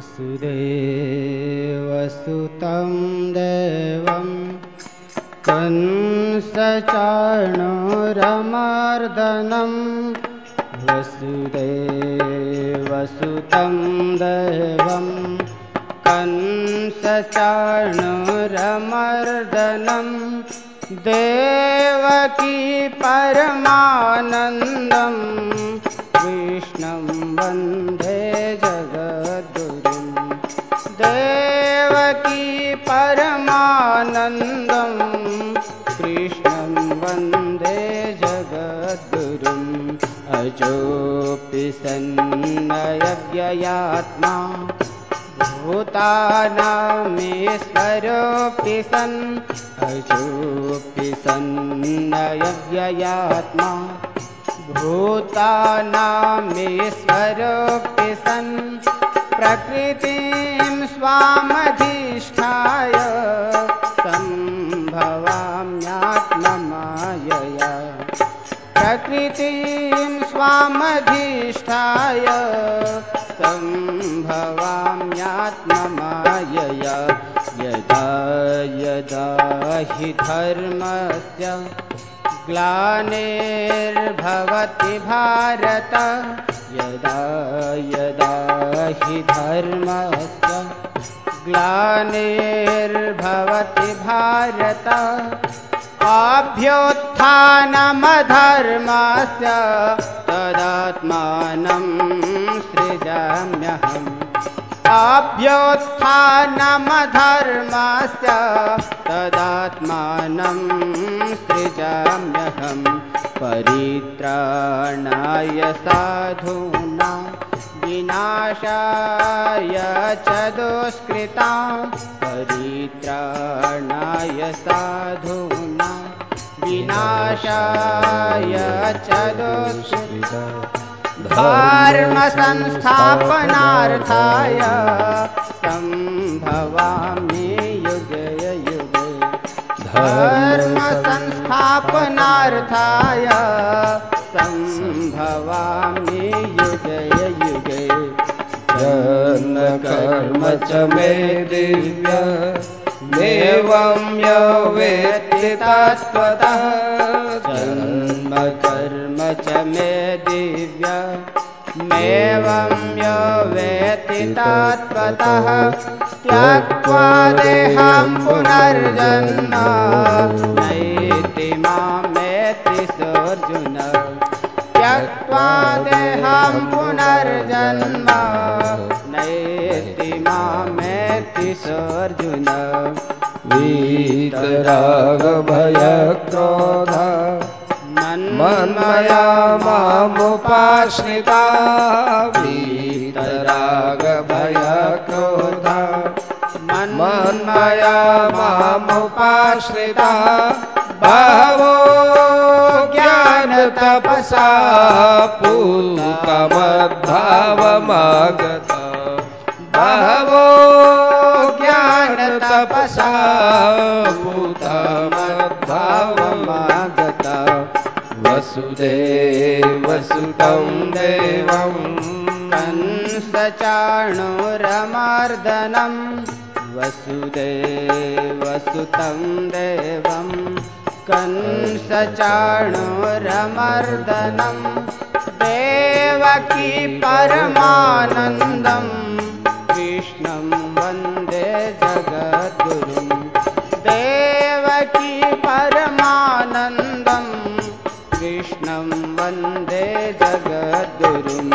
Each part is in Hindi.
वसुदेवसुतं देवं कंसचाणुरमर्दनं। वसुदेवसुतं देवं कंसचाणुरमर्दनं। देवकी परमानन्दम् कृष्णं वन्दे परमानन्दं। कृष्णं वन्दे जगद्गुरुम् अजोऽपि सन्नयव्ययात्मा। भूतानामीश्वरोऽपि सन्। अजोऽपि सन्नयव्ययात्मा। भूतानामीश्वरोऽपि सन्। प्रकृतिं स्वामधिष्ठाय सम्भवाम्यात्ममायया। प्रकृतिं स्वामधिष्ठाय सम्भवाम्यात्ममायया। यदा यदा हि धर्मस्य ग्लानिर्भवति भारत यदा यदा हि धर्मस्य ग्लानिर्भवति भारत। अभ्युत्थानमधर्मस्य तदात्मानं सृजाम्यहम्। अभ्युत्थानमधर्मस्य तदात्मानं सृजाम्यहं परित्राणाय साधूना विनाशाय च दुष्कृता परित्राणाय साधूना विनाशाय च दुष्कृता धर्मसंस्थापनार्थाय सम्भवामि युगे युगे धर्मसंस्थापनार्थाय सम्भवामि कर्म च मे दिव्य एवं यो तत्त्वतः जन्म कर्म च मे दिव्य मेवं यो वेत्ति तत्त्वतः त्यक्त्वा देहं पुनर्जन्म। नैति मामेति सोऽर्जुन देहं पुनर्जन्म। नैति मामेति सोऽर्जुन वीतरागभयक्रोधा मन्मया मामुपाश्रिता। वीतरागभयक्रोधा मन्मया मामुपाश्रिता। बहवो ज्ञानतपसा पूतमद्भावमागता। बहवो ज्ञानतपसा पूतमद्भावमागता। वसुदेवसुतं देवं कंसचाणुरमर्दनं वसुदेवसुतं देवं कंसचाणुरमर्दनं देवकी परमानन्दं कृष्णं वन्दे जगद्गुरुं देवकी परमानन्दं कृष्णं वन्दे जगद्गुरुम्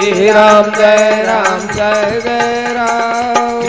राम जय राम जय जय राम।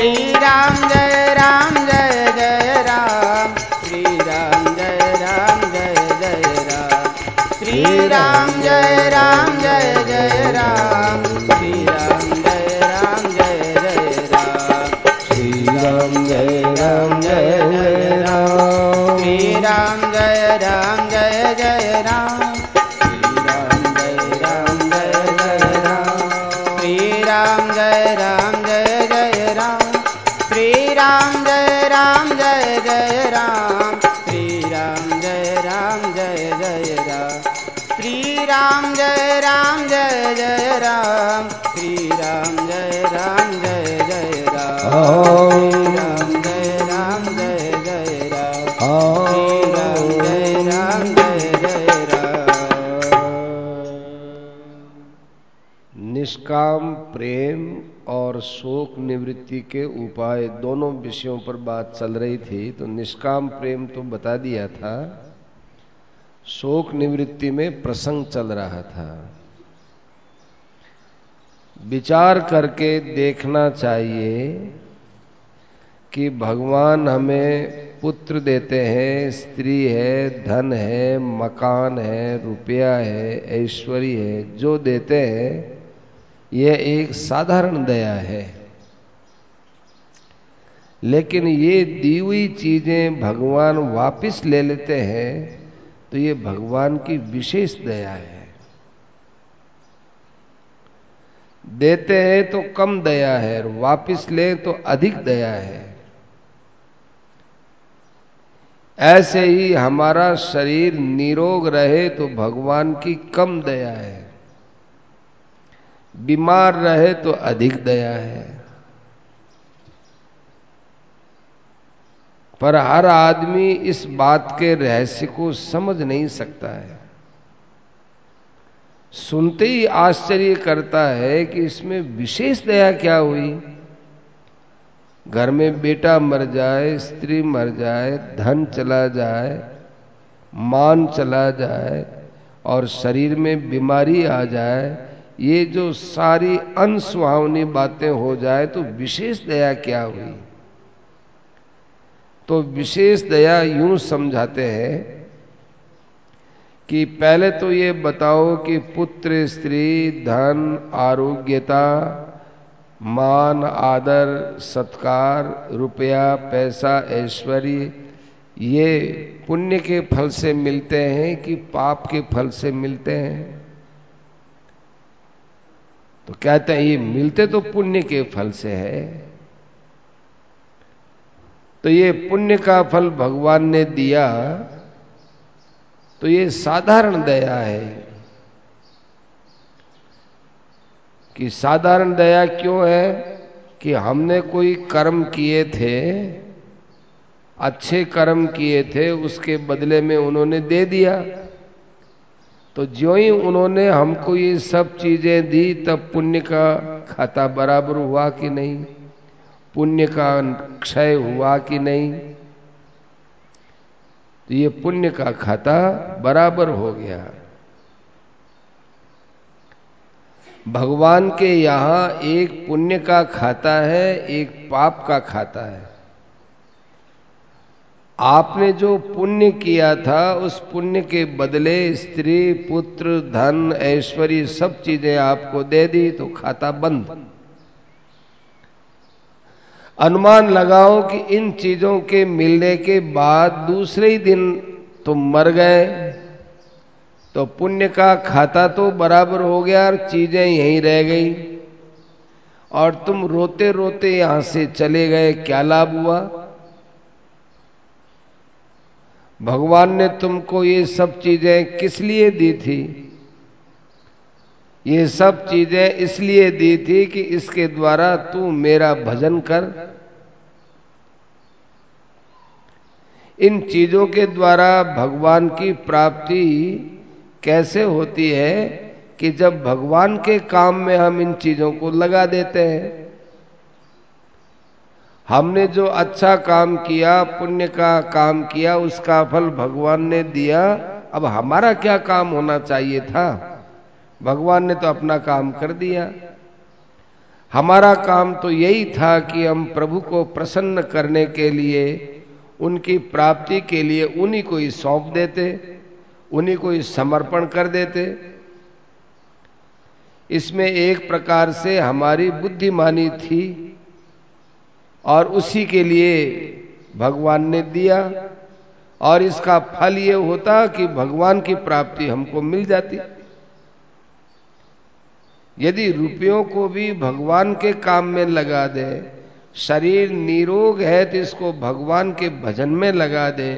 निवृत्ति के उपाय दोनों विषयों पर बात चल रही थी तो निष्काम प्रेम तो बता दिया था। शोक निवृत्ति में प्रसंग चल रहा था। विचार करके देखना चाहिए कि भगवान हमें पुत्र देते हैं, स्त्री है, धन है, मकान है, रुपया है, ऐश्वर्य है, जो देते हैं, यह एक साधारण दया है। लेकिन ये दी हुई चीज़ें भगवान वापस ले लेते हैं तो ये भगवान की विशेष दया है। देते हैं तो कम दया है और वापिस लें तो अधिक दया है। ऐसे ही हमारा शरीर निरोग रहे तो भगवान की कम दया है। बीमार रहे तो अधिक दया है। पर हर आदमी इस बात के रहस्य को समझ नहीं सकता है। सुनते ही आश्चर्य करता है कि इसमें विशेष दया क्या हुई? घर में बेटा मर जाए, स्त्री मर जाए, धन चला जाए, मान चला जाए और शरीर में बीमारी आ जाए, ये जो सारी अनसुहावनी बातें हो जाए तो विशेष दया क्या हुई? तो विशेष दया यूँ समझाते हैं कि पहले तो ये बताओ कि पुत्र, स्त्री, धन, आरोग्यता, मान, आदर, सत्कार, रुपया, पैसा, ऐश्वर्य, ये पुण्य के फल से मिलते हैं कि पाप के फल से मिलते हैं? तो कहते हैं, ये मिलते तो पुण्य के फल से है। तो ये पुण्य का फल भगवान ने दिया तो ये साधारण दया है। कि साधारण दया क्यों है? कि हमने कोई कर्म किए थे, अच्छे कर्म किए थे, उसके बदले में उन्होंने दे दिया। तो जो ही उन्होंने हमको ये सब चीज़ें दी, तब पुण्य का खाता बराबर हुआ कि नहीं? पुण्य का क्षय हुआ कि नहीं? तो ये पुण्य का खाता बराबर हो गया। भगवान के यहाँ एक पुण्य का खाता है, एक पाप का खाता है। आपने जो पुण्य किया था, उस पुण्य के बदले स्त्री, पुत्र, धन, ऐश्वर्य, सब चीज़ें आपको दे दी तो खाता बंद। अनुमान लगाओ कि इन चीज़ों के मिलने के बाद दूसरे ही दिन तुम मर गए। तो पुण्य का खाता तो बराबर हो गया और चीज़ें यहीं रह गई। और तुम रोते रोते यहाँ से चले गए, क्या लाभ हुआ? भगवान ने तुमको ये सब चीज़ें किस लिए दी थी? ये सब चीज़ें इसलिए दी थी कि इसके द्वारा तू मेरा भजन कर। इन चीज़ों के द्वारा भगवान की प्राप्ति कैसे होती है कि जब भगवान के काम में हम इन चीज़ों को लगा देते हैं? हमने जो अच्छा काम किया, पुण्य का काम किया, उसका फल भगवान ने दिया, अब हमारा क्या काम होना चाहिए था? भगवान ने तो अपना काम कर दिया। हमारा काम तो यही था कि हम प्रभु को प्रसन्न करने के लिए, उनकी प्राप्ति के लिए उन्हीं को ही सौंप देते, उन्हीं को ही समर्पण कर देते। इसमें एक प्रकार से हमारी बुद्धिमानी थी और उसी के लिए भगवान ने दिया और इसका फल ये होता कि भगवान की प्राप्ति हमको मिल जाती। यदि रुपयों को भी भगवान के काम में लगा दे, शरीर निरोग है तो इसको भगवान के भजन में लगा दे।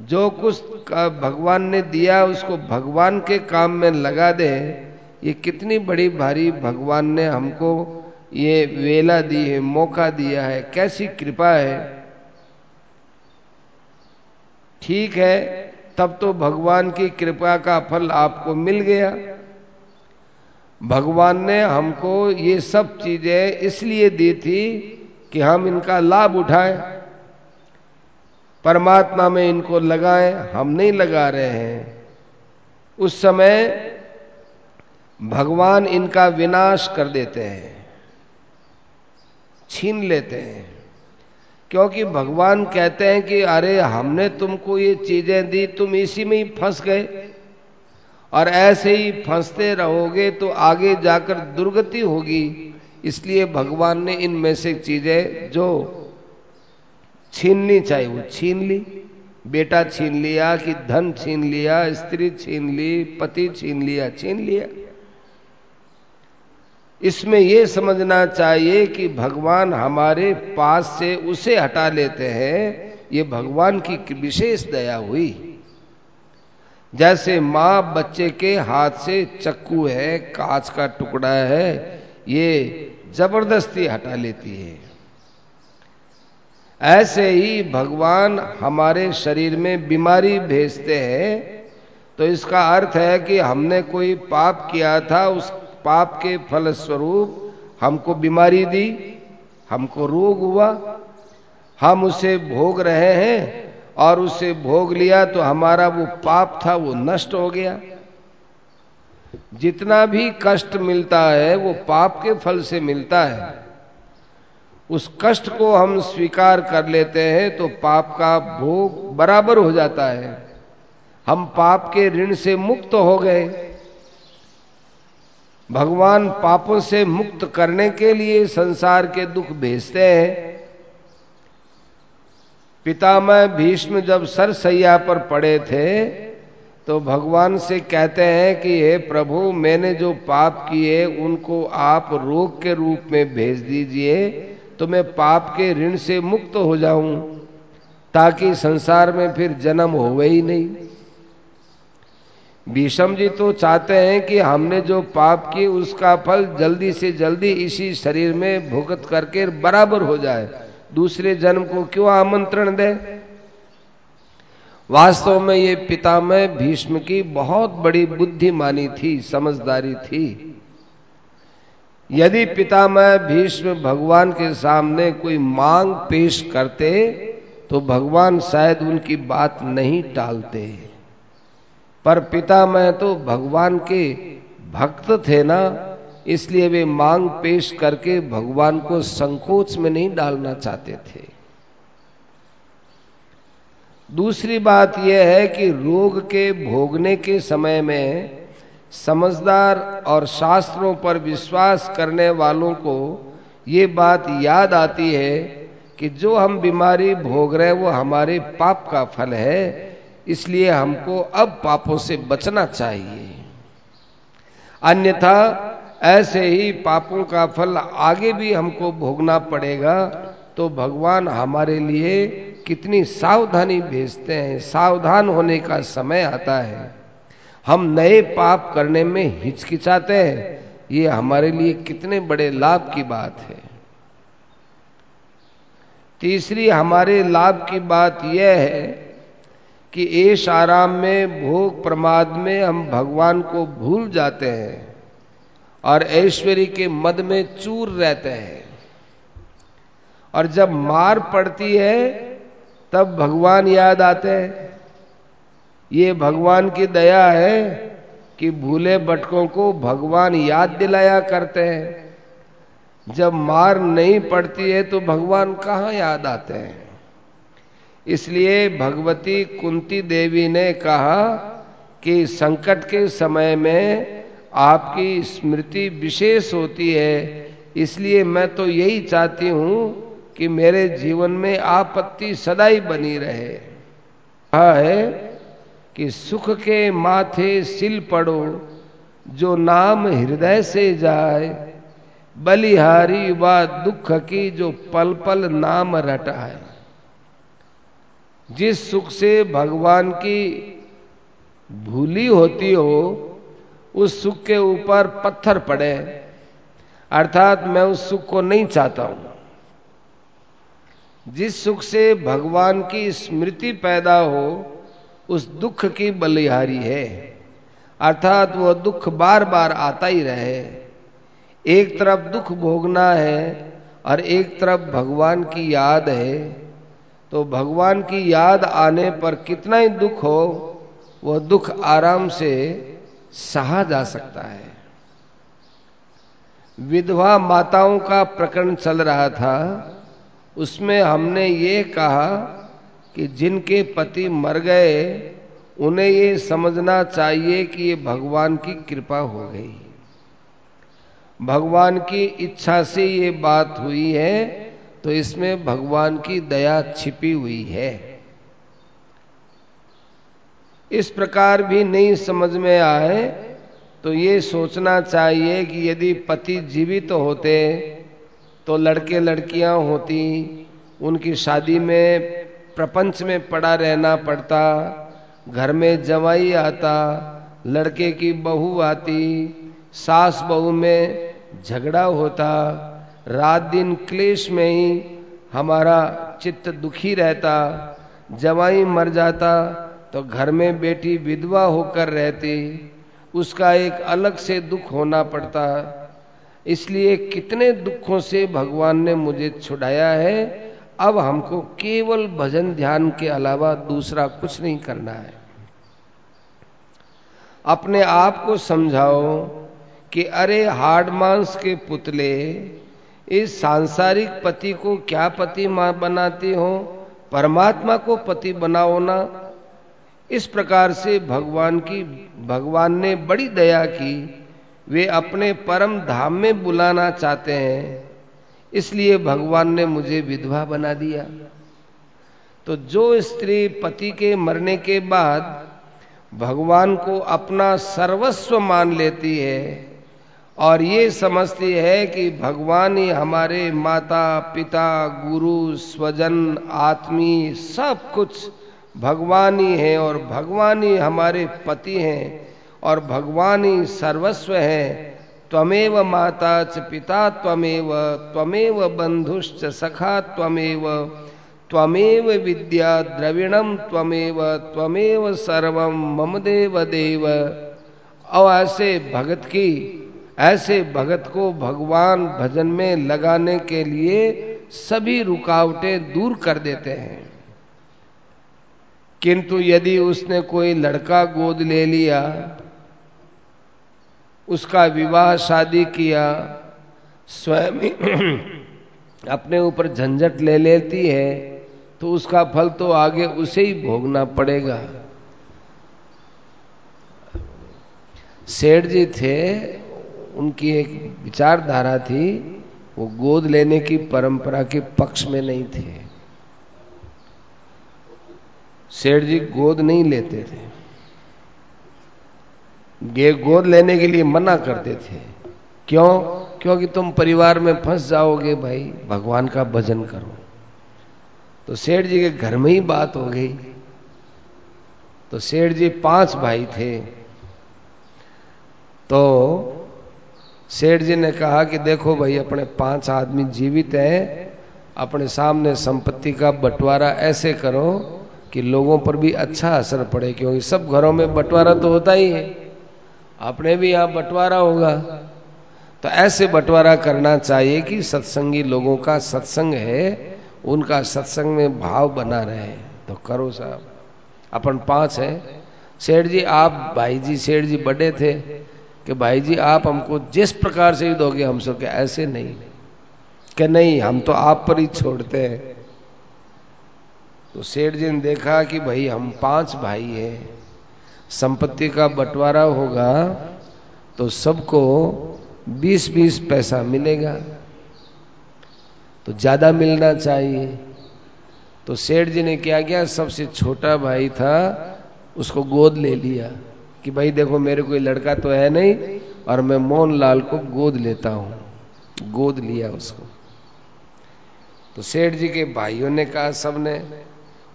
जो कुछ भगवान ने दिया, उसको भगवान के काम में लगा दे। ये कितनी बड़ी भारी भगवान ने हमको ये वेला दी है, मौका दिया है। कैसी कृपा है। ठीक है, तब तो भगवान की कृपा का फल आपको मिल गया। भगवान ने हमको ये सब चीज़ें इसलिए दी थी कि हम इनका लाभ उठाएँ। परमात्मा में इनको लगाएँ, हम नहीं लगा रहे हैं। उस समय भगवान इनका विनाश कर देते हैं, छीन लेते हैं। क्योंकि भगवान कहते हैं कि, अरे, हमने तुमको ये चीज़ें दी, तुम इसी में ही फंस गए। और ऐसे ही फंसते रहोगे तो आगे जाकर दुर्गति होगी। इसलिए भगवान ने इनमें से चीज़ें जो छीननी चाहिए, वो छीन ली। बेटा छीन लिया कि धन छीन लिया, स्त्री छीन ली, पति छीन लिया छीन लिया। इसमें यह समझना चाहिए कि भगवान हमारे पास से उसे हटा लेते हैं। ये भगवान की विशेष दया हुई। जैसे माँ बच्चे के हाथ से चक्कू है, कांच का टुकड़ा है, ये ज़बरदस्ती हटा लेती है। ऐसे ही भगवान हमारे शरीर में बीमारी भेजते हैं तो इसका अर्थ है कि हमने कोई पाप किया था, उस पाप के फल स्वरूप हमको बीमारी दी, हमको रोग हुआ, हम उसे भोग रहे हैं और उसे भोग लिया तो हमारा वो पाप था, वो नष्ट हो गया। जितना भी कष्ट मिलता है, वो पाप के फल से मिलता है। उस कष्ट को हम स्वीकार कर लेते हैं तो पाप का भोग बराबर हो जाता है। हम पाप के ऋण से मुक्त हो गए। भगवान पापों से मुक्त करने के लिए संसार के दुख भेजते हैं। पितामह भीष्म जब सरसैया पर पड़े थे तो भगवान से कहते हैं कि, हे प्रभु, मैंने जो पाप किए, उनको आप रोग के रूप में भेज दीजिए तो मैं पाप के ऋण से मुक्त हो जाऊँ, ताकि संसार में फिर जन्म हो ही नहीं। भीषम जी तो चाहते हैं कि हमने जो पाप किए, उसका फल जल्दी से जल्दी इसी शरीर में भुगत करके बराबर हो जाए। दूसरे जन्म को क्यों आमंत्रण दे? वास्तव में ये पितामह भीष्म की बहुत बड़ी बुद्धिमानी थी, समझदारी थी। यदि पितामह भीष्म भगवान के सामने कोई मांग पेश करते तो भगवान शायद उनकी बात नहीं टालते। पर पितामह तो भगवान के भक्त थे ना इसलिए वे मांग पेश करके भगवान को संकोच में नहीं डालना चाहते थे। दूसरी बात यह है कि रोग के भोगने के समय में समझदार और शास्त्रों पर विश्वास करने वालों को ये बात याद आती है कि जो हम बीमारी भोग रहे हैं, वो हमारे पाप का फल है, इसलिए हमको अब पापों से बचना चाहिए। अन्यथा ऐसे ही पापों का फल आगे भी हमको भोगना पड़ेगा। तो भगवान हमारे लिए कितनी सावधानी भेजते हैं। सावधान होने का समय आता है। हम नए पाप करने में हिचकिचाते हैं। ये हमारे लिए कितने बड़े लाभ की बात है। तीसरी हमारे लाभ की बात यह है कि ऐश आराम में, भोग प्रमाद में हम भगवान को भूल जाते हैं। और ऐश्वर्य के मद में चूर रहते हैं। और जब मार पड़ती है, तब भगवान याद आते हैं। ये भगवान की दया है कि भूले भटकों को भगवान याद दिलाया करते हैं। जब मार नहीं पड़ती है तो भगवान कहाँ याद आते हैं? इसलिए भगवती कुंती देवी ने कहा कि संकट के समय में आपकी स्मृति विशेष होती है, इसलिए मैं तो यही चाहती हूँ कि मेरे जीवन में आपत्ति सदा बनी रहे। कहा है कि सुख के माथे सिल पड़ो, जो नाम हृदय से जाए, बलिहारी व दुख की जो पल पल नाम रटाए। जिस सुख से भगवान की भूली होती हो उस सुख के ऊपर पत्थर पड़े। अर्थात मैं उस सुख को नहीं चाहता हूँ। जिस सुख से भगवान की स्मृति पैदा हो, उस दुख की बलिहारी है। अर्थात वह दुख बार बार आता ही रहे। एक तरफ़ दुख भोगना है और एक तरफ़ भगवान की याद है। तो भगवान की याद आने पर कितना ही दुख हो वह दुख आराम से सहा जा सकता है। विधवा माताओं का प्रकरण चल रहा था, उसमें हमने ये कहा कि जिनके पति मर गए, उन्हें ये समझना चाहिए कि ये भगवान की कृपा हो गई। भगवान की इच्छा से ये बात हुई है तो इसमें भगवान की दया छिपी हुई है। इस प्रकार भी नहीं समझ में आए तो ये सोचना चाहिए कि यदि पति जीवित तो होते तो लड़के लड़कियाँ होती, उनकी शादी में, प्रपंच में पड़ा रहना पड़ता, घर में जवाई आता, लड़के की बहू आती, सास बहू में झगड़ा होता, रात दिन क्लेश में ही हमारा चित्त दुखी रहता, जवाई मर जाता तो घर में बेटी विधवा होकर रहती, उसका एक अलग से दुख होना पड़ता। इसलिए कितने दुखों से भगवान ने मुझे छुड़ाया है, अब हमको केवल भजन ध्यान के अलावा दूसरा कुछ नहीं करना है। अपने आप को समझाओ कि अरे हार्ड मांस के पुतले, इस सांसारिक पति को क्या पति माँ बनाती हो? परमात्मा को पति बनाओ ना। इस प्रकार से भगवान की, भगवान ने बड़ी दया की। वे अपने परम धाम में बुलाना चाहते हैं, इसलिए भगवान ने मुझे विधवा बना दिया। तो जो स्त्री पति के मरने के बाद भगवान को अपना सर्वस्व मान लेती है, और ये समझती है कि भगवान ही हमारे माता, पिता, गुरु, स्वजन आत्मी सब कुछ भगवान ही है और भगवान ही हमारे पति हैं और भगवान ही सर्वस्व है। त्वमेव माता च पिता त्वमेव त्वमेव बंधुश्च सखा त्वमेव त्वमेव विद्या द्रविणम त्वमेव त्वमेव सर्वम मम देव देव। और ऐसे भगत की, ऐसे भगत को भगवान भजन में लगाने के लिए सभी रुकावटें दूर कर देते हैं। किंतु यदि उसने कोई लड़का गोद ले लिया, उसका विवाह शादी किया, स्वयं अपने ऊपर झंझट ले लेती है तो उसका फल तो आगे उसे ही भोगना पड़ेगा। सेठ जी थे, उनकी एक विचारधारा थी, वो गोद लेने की परंपरा के पक्ष में नहीं थे। सेठ जी गोद नहीं लेते थे। गे गोद लेने के लिए मना करते थे। क्यों? क्योंकि तुम परिवार में फंस जाओगे भाई, भगवान का भजन करो। तो सेठ जी के घर में ही बात हो गई। तो सेठ जी पाँच भाई थे। तो सेठ जी ने कहा कि देखो भाई, अपने पाँच आदमी जीवित हैं, अपने सामने संपत्ति का बंटवारा ऐसे करो कि लोगों पर भी अच्छा असर पड़े, क्योंकि सब घरों में बंटवारा तो होता ही है। अपने भी यहाँ बंटवारा होगा। तो ऐसे बंटवारा करना चाहिए कि सत्संगी लोगों का सत्संग है, उनका सत्संग में भाव बना रहे। तो करो साहब। अपन पाँच है। सेठ जी, आप, भाई जी, सेठ जी बड़े थे कि भाई जी, आप हमको जिस प्रकार से ही दोगे हम सब के ऐसे नहीं। कि नहीं, हम तो आप पर ही छोड़ते हैं। तो सेठ जी ने देखा कि भाई हम पाँच भाई हैं, संपत्ति का बंटवारा होगा तो सबको बीस बीस पैसा मिलेगा। तो ज़्यादा मिलना चाहिए। तो सेठ जी ने क्या किया, सबसे छोटा भाई था, उसको गोद ले लिया कि भाई देखो मेरे कोई लड़का तो है नहीं और मैं मोहन लाल को गोद लेता हूँ। गोद लिया उसको। तो सेठ जी के भाइयों ने कहा सबने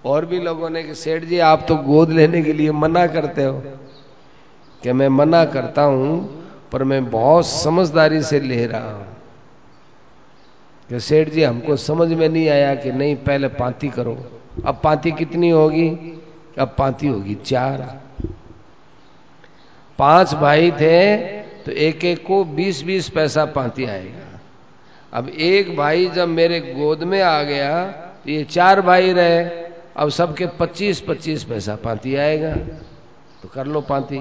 और भी लोगों ने कि, सेठ जी, आप तो गोद लेने के लिए मना करते हो। कि मैं मना करता हूँ, पर मैं बहुत समझदारी से ले रहा हूँ। कि, सेठ जी, हमको समझ में नहीं आया कि नहीं, पहले पांति करो। अब पांति कितनी होगी? अब पांति होगी चार। पाँच भाई थे तो एक एक को बीस बीस पैसा पांति आएगा। अब एक भाई जब मेरे गोद में आ गया तो ये चार भाई रहे। अब सबके पच्चीस पच्चीस पैसा पांति आएगा तो कर लो पांति।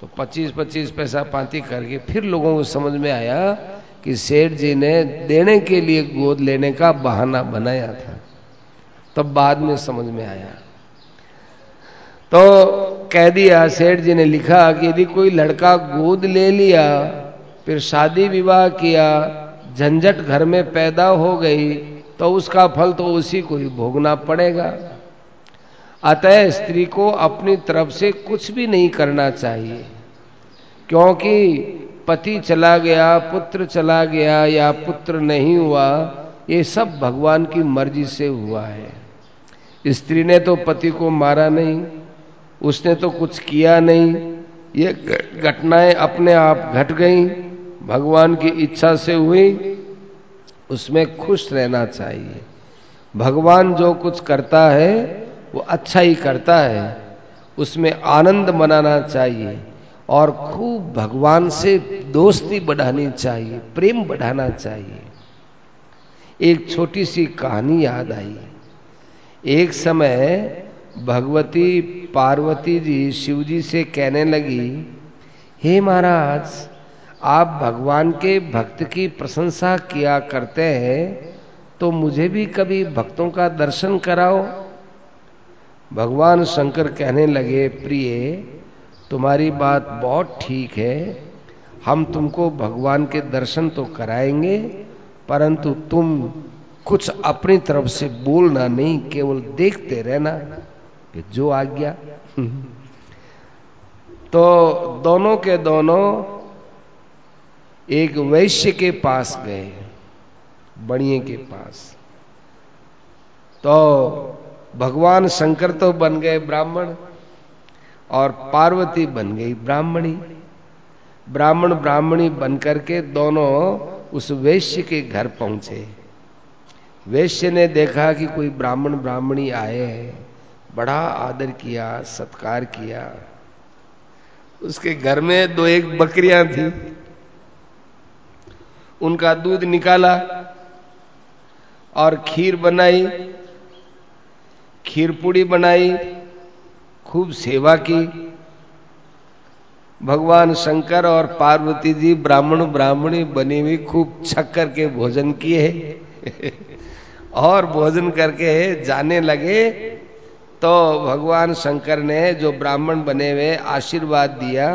तो पच्चीस पच्चीस पैसा पांति करके फिर लोगों को समझ में आया कि सेठ जी ने देने के लिए गोद लेने का बहाना बनाया था। तब बाद में समझ में आया। तो कह दिया, सेठ जी ने लिखा कि यदि कोई लड़का गोद ले लिया, फिर शादी विवाह किया, झंझट घर में पैदा हो गई तो उसका फल तो उसी को ही भोगना पड़ेगा। अतः स्त्री को अपनी तरफ़ से कुछ भी नहीं करना चाहिए। क्योंकि पति चला गया, पुत्र चला गया या पुत्र नहीं हुआ, ये सब भगवान की मर्ज़ी से हुआ है। स्त्री ने तो पति को मारा नहीं, उसने तो कुछ किया नहीं, ये घटनाएँ अपने आप घट गई, भगवान की इच्छा से हुई, उसमें खुश रहना चाहिए। भगवान जो कुछ करता है वो अच्छा ही करता है। उसमें आनंद मनाना चाहिए और खूब भगवान से दोस्ती बढ़ानी चाहिए, प्रेम बढ़ाना चाहिए। एक छोटी सी कहानी याद आई। एक समय भगवती पार्वती जी शिव जी से कहने लगी, हे महाराज, आप भगवान के भक्त की प्रशंसा किया करते हैं तो मुझे भी कभी भक्तों का दर्शन कराओ। भगवान शंकर कहने लगे, प्रिय, तुम्हारी बात बहुत ठीक है। हम तुमको भगवान के दर्शन तो कराएँगे, परंतु तुम कुछ अपनी तरफ़ से बोलना नहीं, केवल देखते रहना कि जो आ गया तो दोनों के दोनों एक वैश्य के पास गए बणिए के पास। तो भगवान शंकर तो बन गए ब्राह्मण और पार्वती बन गई ब्राह्मणी। ब्राह्मण ब्राह्मणी बनकर के दोनों उस वैश्य के घर पहुँचे। वैश्य ने देखा कि कोई ब्राह्मण ब्राह्मणी आए हैं। बड़ा आदर किया, सत्कार किया। उसके घर में दो एक बकरियाँ थी। उनका दूध निकाला और खीर बनाई। खीर पूड़ी बनाई, खूब सेवा की। भगवान शंकर और पार्वती जी ब्राह्मण ब्राह्मणी बनी हुई खूब छक्कर के भोजन किए। और भोजन करके जाने लगे तो भगवान शंकर ने जो ब्राह्मण बने हुए आशीर्वाद दिया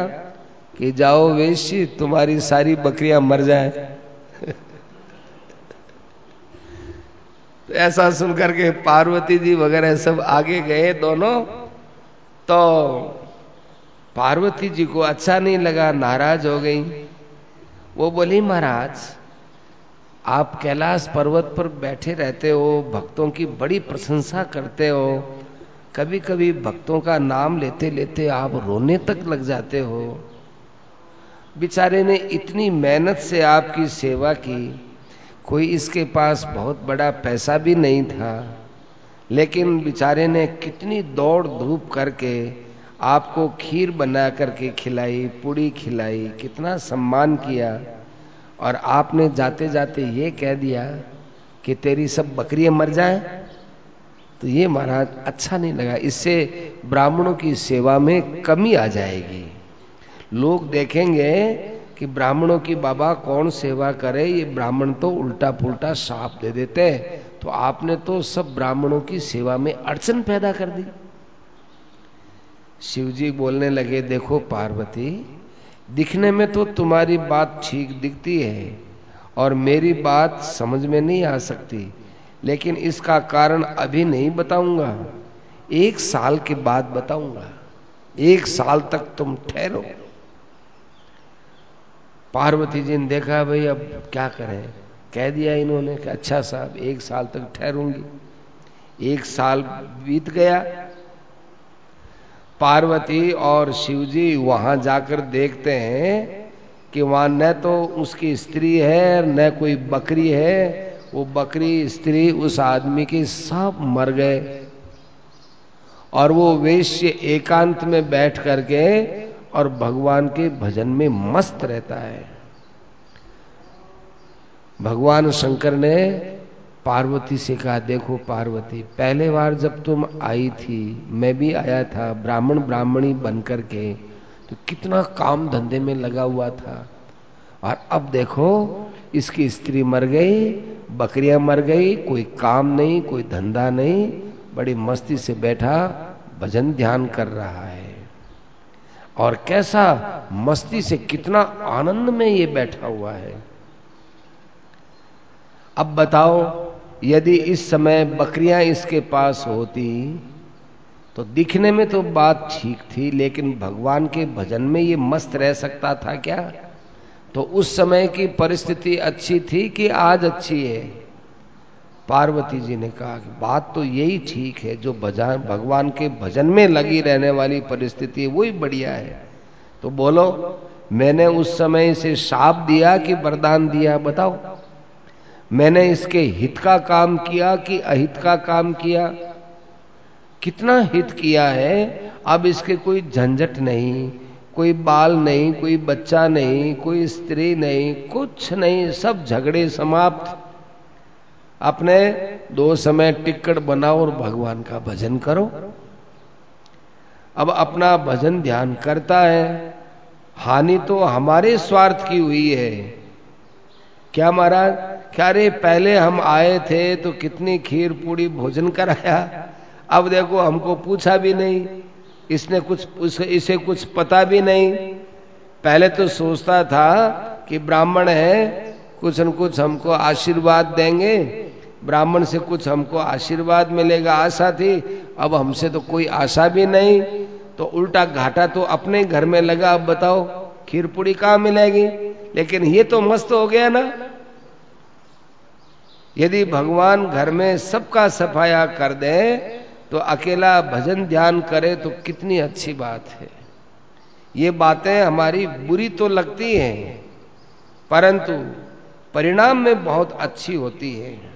कि जाओ वेशी तुम्हारी सारी बकरियाँ मर जाए। तो ऐसा सुनकर के पार्वती जी वगैरह सब आगे गए दोनों। तो पार्वती जी को अच्छा नहीं लगा, नाराज़ हो गई। वो बोली, महाराज, आप कैलाश पर्वत पर बैठे रहते हो, भक्तों की बड़ी प्रशंसा करते हो। कभी कभी भक्तों का नाम लेते लेते आप रोने तक लग जाते हो। बेचारे ने इतनी मेहनत से आपकी सेवा की कोई इसके पास बहुत बड़ा पैसा भी नहीं था, लेकिन बेचारे ने कितनी दौड़ धूप करके आपको खीर बना करके खिलाई, पूड़ी खिलाई, कितना सम्मान किया। और आपने जाते जाते ये कह दिया कि तेरी सब बकरियाँ मर जाए। तो ये महाराज अच्छा नहीं लगा। इससे ब्राह्मणों की सेवा में कमी आ जाएगी। लोग देखेंगे कि ब्राह्मणों की बाबा कौन सेवा करे, ये ब्राह्मण तो उल्टा पुल्टा साफ़ दे देते हैं। तो आपने तो सब ब्राह्मणों की सेवा में अड़चन पैदा कर दी। शिवजी बोलने लगे, देखो पार्वती, दिखने में तो तुम्हारी बात ठीक दिखती है और मेरी बात समझ में नहीं आ सकती, लेकिन इसका कारण अभी नहीं बताऊँगा। एक साल के बाद बताऊँगा। एक साल तक तुम ठहरो। पार्वती जी ने देखा, भाई अब क्या करें? कह दिया इन्होंने कि अच्छा साहब, एक साल तक ठहरूँगी। एक साल बीत गया। पार्वती और शिवजी वहाँ जाकर देखते हैं कि वहाँ न तो उसकी स्त्री है, न कोई बकरी है। वो बकरी, स्त्री उस आदमी के सब मर गए। और वो वेश्य एकांत में बैठ करके और भगवान के भजन में मस्त रहता है। भगवान शंकर ने पार्वती से कहा, देखो पार्वती, पहले बार जब तुम आई थी, मैं भी आया था, ब्राह्मण ब्राह्मणी बनकर के तो कितना काम धंधे में लगा हुआ था। और अब देखो, इसकी स्त्री मर गई, बकरियाँ मर गई, कोई काम नहीं, कोई धंधा नहीं, बड़ी मस्ती से बैठा, भजन ध्यान कर रहा है। और कैसा मस्ती से कितना आनंद में ये बैठा हुआ है। अब बताओ, यदि इस समय बकरियाँ इसके पास होती तो दिखने में तो बात ठीक थी, लेकिन भगवान के भजन में ये मस्त रह सकता था क्या? तो उस समय की परिस्थिति अच्छी थी कि आज अच्छी है? पार्वती जी ने कहा कि बात तो यही ठीक है, जो भजन भगवान के भजन में लगी रहने वाली परिस्थिति वही बढ़िया है। तो बोलो, मैंने उस समय से शाप दिया कि वरदान दिया, बताओ? मैंने इसके हित का काम किया कि अहित का काम किया? कितना हित किया है? अब इसके कोई झंझट नहीं, कोई बाल नहीं, कोई बच्चा नहीं, कोई स्त्री नहीं, कुछ नहीं, सब झगड़े समाप्त। अपने दो समय टिकट बनाओ और भगवान का भजन करो। अब अपना भजन ध्यान करता है। हानि तो हमारे स्वार्थ की हुई है। क्या महाराज? क्या रे, पहले हम आए थे तो कितनी खीर पूड़ी भोजन कराया? अब देखो, हमको पूछा भी नहीं। इसने कुछ इसे कुछ पता भी नहीं। पहले तो सोचता था कि ब्राह्मण है, कुछ न कुछ हमको आशीर्वाद देंगे। ब्राह्मण से कुछ हमको आशीर्वाद मिलेगा, आशा थी, अब हमसे तो कोई आशा भी नहीं। तो उल्टा घाटा तो अपने घर में लगा, अब बताओ खीर पूड़ी कहाँ मिलेगी? लेकिन ये तो मस्त हो गया ना। यदि भगवान घर में सबका सफाया कर दे तो अकेला भजन ध्यान करे तो कितनी अच्छी बात है। ये बातें हमारी बुरी तो लगती हैं, परंतु परिणाम में बहुत अच्छी होती है।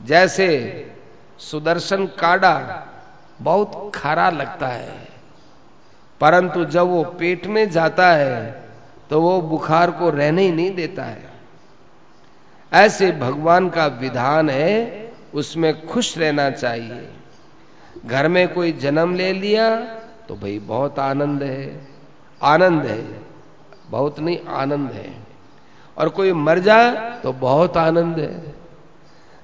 जैसे सुदर्शन काड़ा बहुत खारा लगता है, परंतु जब वो पेट में जाता है तो वो बुखार को रहने ही नहीं देता है। ऐसे भगवान का विधान है, उसमें खुश रहना चाहिए। घर में कोई जन्म ले लिया तो भाई बहुत आनंद है। आनंद है, बहुत नहीं आनंद है। और कोई मर जाए तो बहुत आनंद है।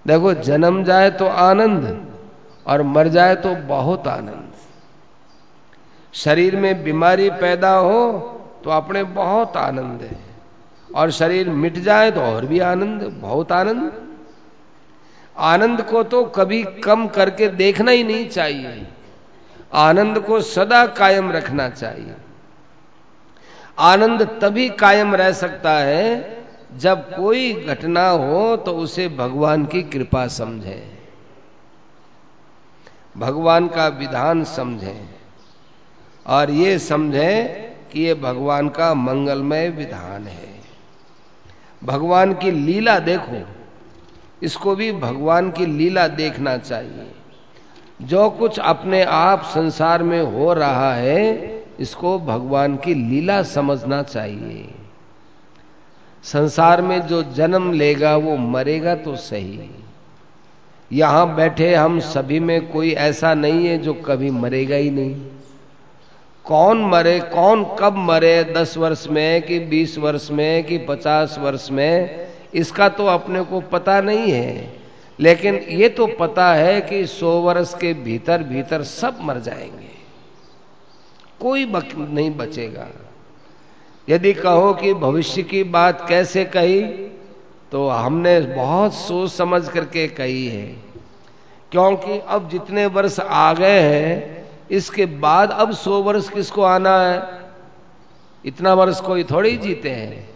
देखो, जन्म जाए तो आनंद और मर जाए तो बहुत आनंद। शरीर में बीमारी पैदा हो तो अपने बहुत आनंद है और शरीर मिट जाए तो और भी आनंद, बहुत आनंद। आनंद को तो कभी कम करके देखना ही नहीं चाहिए। आनंद को सदा कायम रखना चाहिए। आनंद तभी कायम रह सकता है जब कोई घटना हो तो उसे भगवान की कृपा समझें। भगवान का विधान समझें और ये समझें कि ये भगवान का मंगलमय विधान है। भगवान की लीला देखो, इसको भी भगवान की लीला देखना चाहिए। जो कुछ अपने आप संसार में हो रहा है, इसको भगवान की लीला समझना चाहिए। संसार में जो जन्म लेगा वो मरेगा तो सही। यहाँ बैठे हम सभी में कोई ऐसा नहीं है जो कभी मरेगा ही नहीं। कौन मरे कौन कब मरे दस वर्ष में कि बीस वर्ष में कि पचास वर्ष में इसका तो अपने को पता नहीं है। लेकिन ये तो पता है कि सौ वर्ष के भीतर भीतर सब मर जाएँगे। कोई बक, नहीं बचेगा। यदि कहो कि भविष्य की बात कैसे कही तो हमने बहुत सोच समझ करके कही है। क्योंकि अब जितने वर्ष आ गए हैं, इसके बाद अब सौ वर्ष किसको आना है? इतना वर्ष कोई थोड़ी जीते हैं।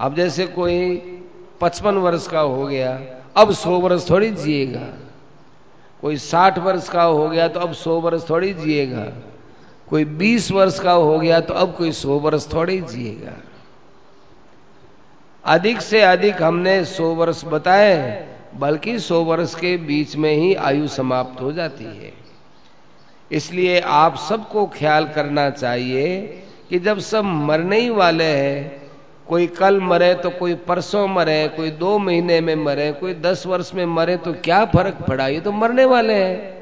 अब जैसे कोई पचपन वर्ष का हो गया, अब सौ वर्ष थोड़ी जिएगा। कोई साठ वर्ष का हो गया तो अब सौ वर्ष थोड़ी जिएगा। कोई बीस वर्ष का हो गया तो अब कोई सौ वर्ष थोड़ी जिएगा। अधिक से अधिक हमने सौ वर्ष बताए, बल्कि सौ वर्ष के बीच में ही आयु समाप्त हो जाती है। इसलिए आप सबको ख्याल करना चाहिए कि जब सब मरने ही वाले हैं, कोई कल मरे तो कोई परसों मरे, कोई दो महीने में मरे, कोई दस वर्ष में मरे तो क्या फ़र्क पड़ा? ये तो मरने वाले हैं।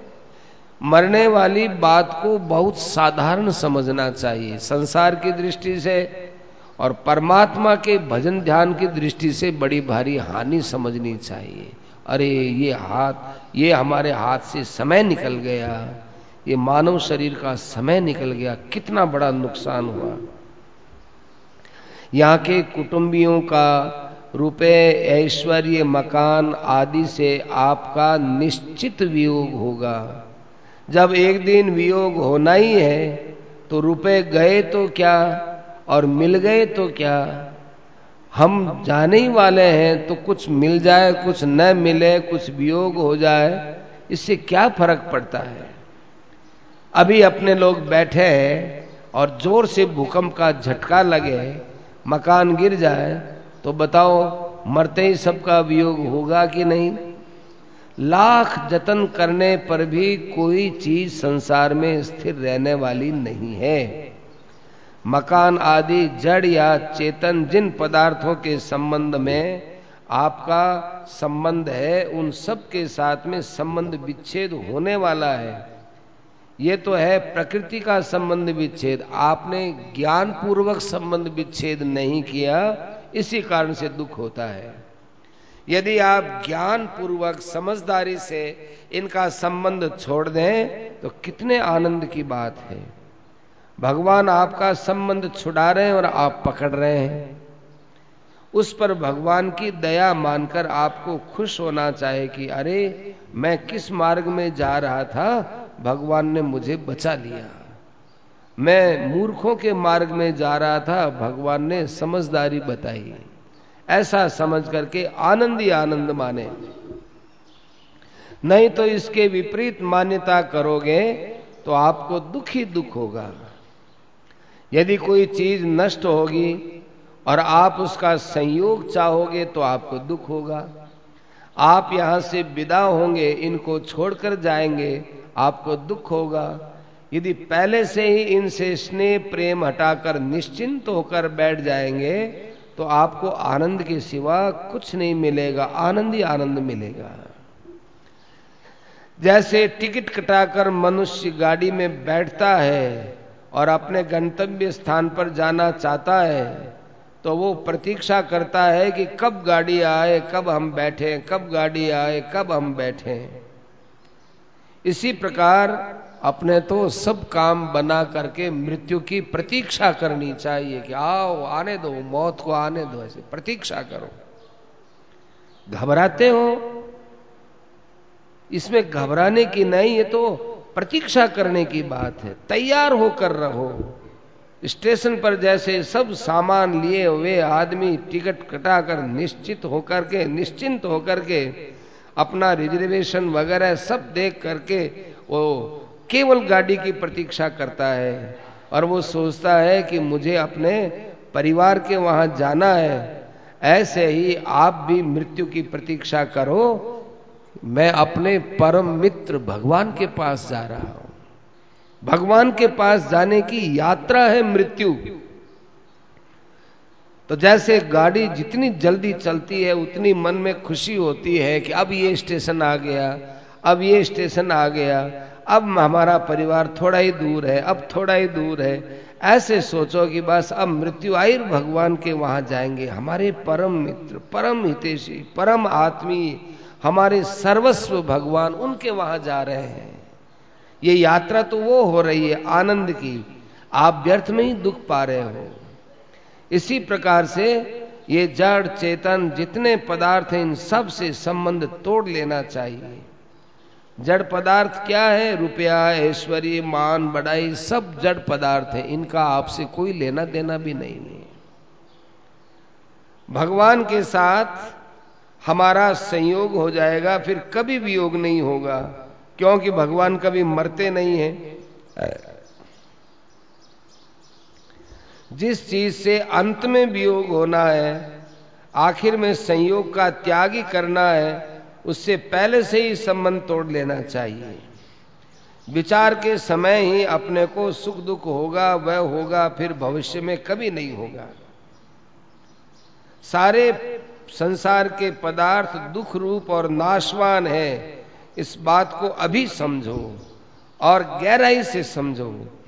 मरने वाली बात को बहुत साधारण समझना चाहिए संसार की दृष्टि से और परमात्मा के भजन ध्यान की दृष्टि से बड़ी भारी हानि समझनी चाहिए। अरे, ये हाथ, ये हमारे हाथ से समय निकल गया। ये मानव शरीर का समय निकल गया। कितना बड़ा नुकसान हुआ। यहाँ के कुटुंबियों का रुपए, ऐश्वर्य, मकान आदि से आपका निश्चित वियोग होगा। जब एक दिन वियोग होना ही है तो रुपए गए तो क्या और मिल गए तो क्या? हम जाने ही वाले हैं तो कुछ मिल जाए, कुछ न मिले, कुछ वियोग हो जाए, इससे क्या फ़र्क पड़ता है? अभी अपने लोग बैठे हैं और ज़ोर से भूकंप का झटका लगे मकान गिर जाए तो बताओ, मरते ही सबका वियोग होगा कि नहीं? लाख जतन करने पर भी कोई चीज़ संसार में स्थिर रहने वाली नहीं है। मकान आदि, जड़ या चेतन जिन पदार्थों के संबंध में आपका संबंध है, उन सब के साथ में संबंध विच्छेद होने वाला है। ये तो है प्रकृति का संबंध विच्छेद। आपने ज्ञान पूर्वक संबंध विच्छेद नहीं किया, इसी कारण से दुख होता है। यदि आप ज्ञान पूर्वक समझदारी से इनका संबंध छोड़ दें तो कितने आनंद की बात है। भगवान आपका संबंध छुड़ा रहे हैं और आप पकड़ रहे हैं। उस पर भगवान की दया मानकर आपको खुश होना चाहे कि, अरे, मैं किस मार्ग में जा रहा था? भगवान ने मुझे बचा लिया। मैं मूर्खों के मार्ग में जा रहा था। भगवान ने समझदारी बताई। ऐसा समझ करके आनंद ही आनंद माने। नहीं तो इसके विपरीत मान्यता करोगे तो आपको दुख ही दुख होगा। यदि कोई चीज़ नष्ट होगी और आप उसका संयोग चाहोगे तो आपको दुख होगा। आप यहाँ से विदा होंगे, इनको छोड़कर जाएँगे, आपको दुख होगा। यदि पहले से ही इनसे स्नेह प्रेम हटाकर निश्चिंत होकर बैठ जाएँगे तो आपको आनंद के सिवा कुछ नहीं मिलेगा, आनंद ही आनंद मिलेगा। जैसे टिकट कटाकर मनुष्य गाड़ी में बैठता है और अपने गंतव्य स्थान पर जाना चाहता है तो वो प्रतीक्षा करता है कि कब गाड़ी आए, कब हम बैठे, कब गाड़ी आए, कब हम बैठे। इसी प्रकार अपने तो सब काम बना करके मृत्यु की प्रतीक्षा करनी चाहिए कि आओ, आने दो, मौत को आने दो, ऐसे प्रतीक्षा करो। घबराते हो? इसमें घबराने की नहीं है तो प्रतीक्षा करने की बात है। तैयार होकर रहो। स्टेशन पर जैसे सब सामान लिए हुए आदमी टिकट कटाकर निश्चित होकर के, निश्चिंत होकर के अपना रिजर्वेशन वगैरह सब देख करके वो केवल गाड़ी की प्रतीक्षा करता है और वो सोचता है कि मुझे अपने परिवार के वहाँ जाना है। ऐसे ही आप भी मृत्यु की प्रतीक्षा करो। मैं अपने परम मित्र भगवान के पास जा रहा हूँ। भगवान के पास जाने की यात्रा है मृत्यु। तो जैसे गाड़ी जितनी जल्दी चलती है, उतनी मन में खुशी होती है कि अब ये स्टेशन आ गया, अब ये स्टेशन आ गया। अब हमारा परिवार थोड़ा ही दूर है, अब थोड़ा ही दूर है। ऐसे सोचो कि बस अब मृत्यु आई भगवान के वहाँ जाएँगे। हमारे परम मित्र, परम हितेशी, परम आत्मी, हमारे सर्वस्व भगवान उनके वहाँ जा रहे हैं। ये यात्रा तो वो हो रही है, आनंद की। आप व्यर्थ में ही दुख पा रहे हो। इसी प्रकार से ये जड़, चेतन, जितने पदार्थ हैं, इन सबसे संबंध तोड़ लेना चाहिए। जड़ पदार्थ क्या है? रुपया ऐश्वर्य मान, बड़ाई, सब जड़ पदार्थ है। इनका आपसे कोई लेना देना भी नहीं है भगवान के साथ हमारा संयोग हो जाएगा, फिर कभी वियोग नहीं होगा, क्योंकि भगवान कभी मरते नहीं है। जिस चीज़ से अंत में वियोग होना है, आखिर में संयोग का त्याग ही करना है उससे पहले से ही संबंध तोड़ लेना चाहिए। विचार के समय ही अपने को सुख दुख होगा, वह होगा, फिर भविष्य में कभी नहीं होगा। सारे संसार के पदार्थ दुख रूप और नाशवान है। इस बात को अभी समझो और गहराई से समझो।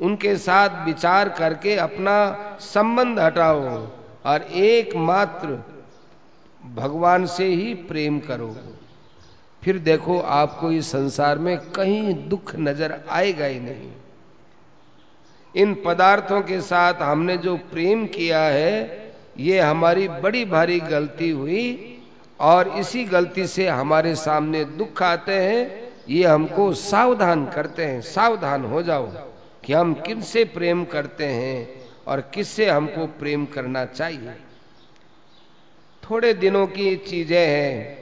उनके साथ विचार करके अपना संबंध हटाओ और एकमात्र भगवान से ही प्रेम करो। फिर देखो आपको इस संसार में कहीं दुख नज़र आएगा ही नहीं। इन पदार्थों के साथ हमने जो प्रेम किया है, ये हमारी बड़ी भारी गलती हुई और इसी गलती से हमारे सामने दुख आते हैं। ये हमको सावधान करते हैं। सावधान हो जाओ कि हम किनसे प्रेम करते हैं और किससे हमको प्रेम करना चाहिए। थोड़े दिनों की चीज़ें हैं,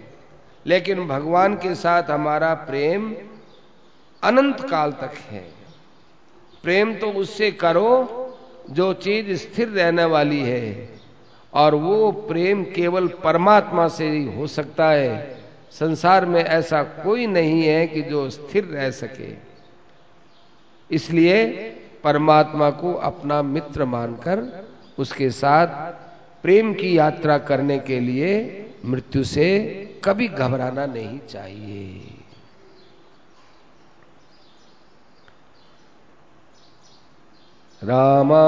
लेकिन भगवान के साथ हमारा प्रेम अनंत काल तक है। प्रेम तो उससे करो जो चीज़ स्थिर रहने वाली है, और वो प्रेम केवल परमात्मा से ही हो सकता है। संसार में ऐसा कोई नहीं है कि जो स्थिर रह सके। इसलिए परमात्मा को अपना मित्र मानकर उसके साथ प्रेम की यात्रा करने के लिए मृत्यु से कभी घबराना नहीं चाहिए। रामा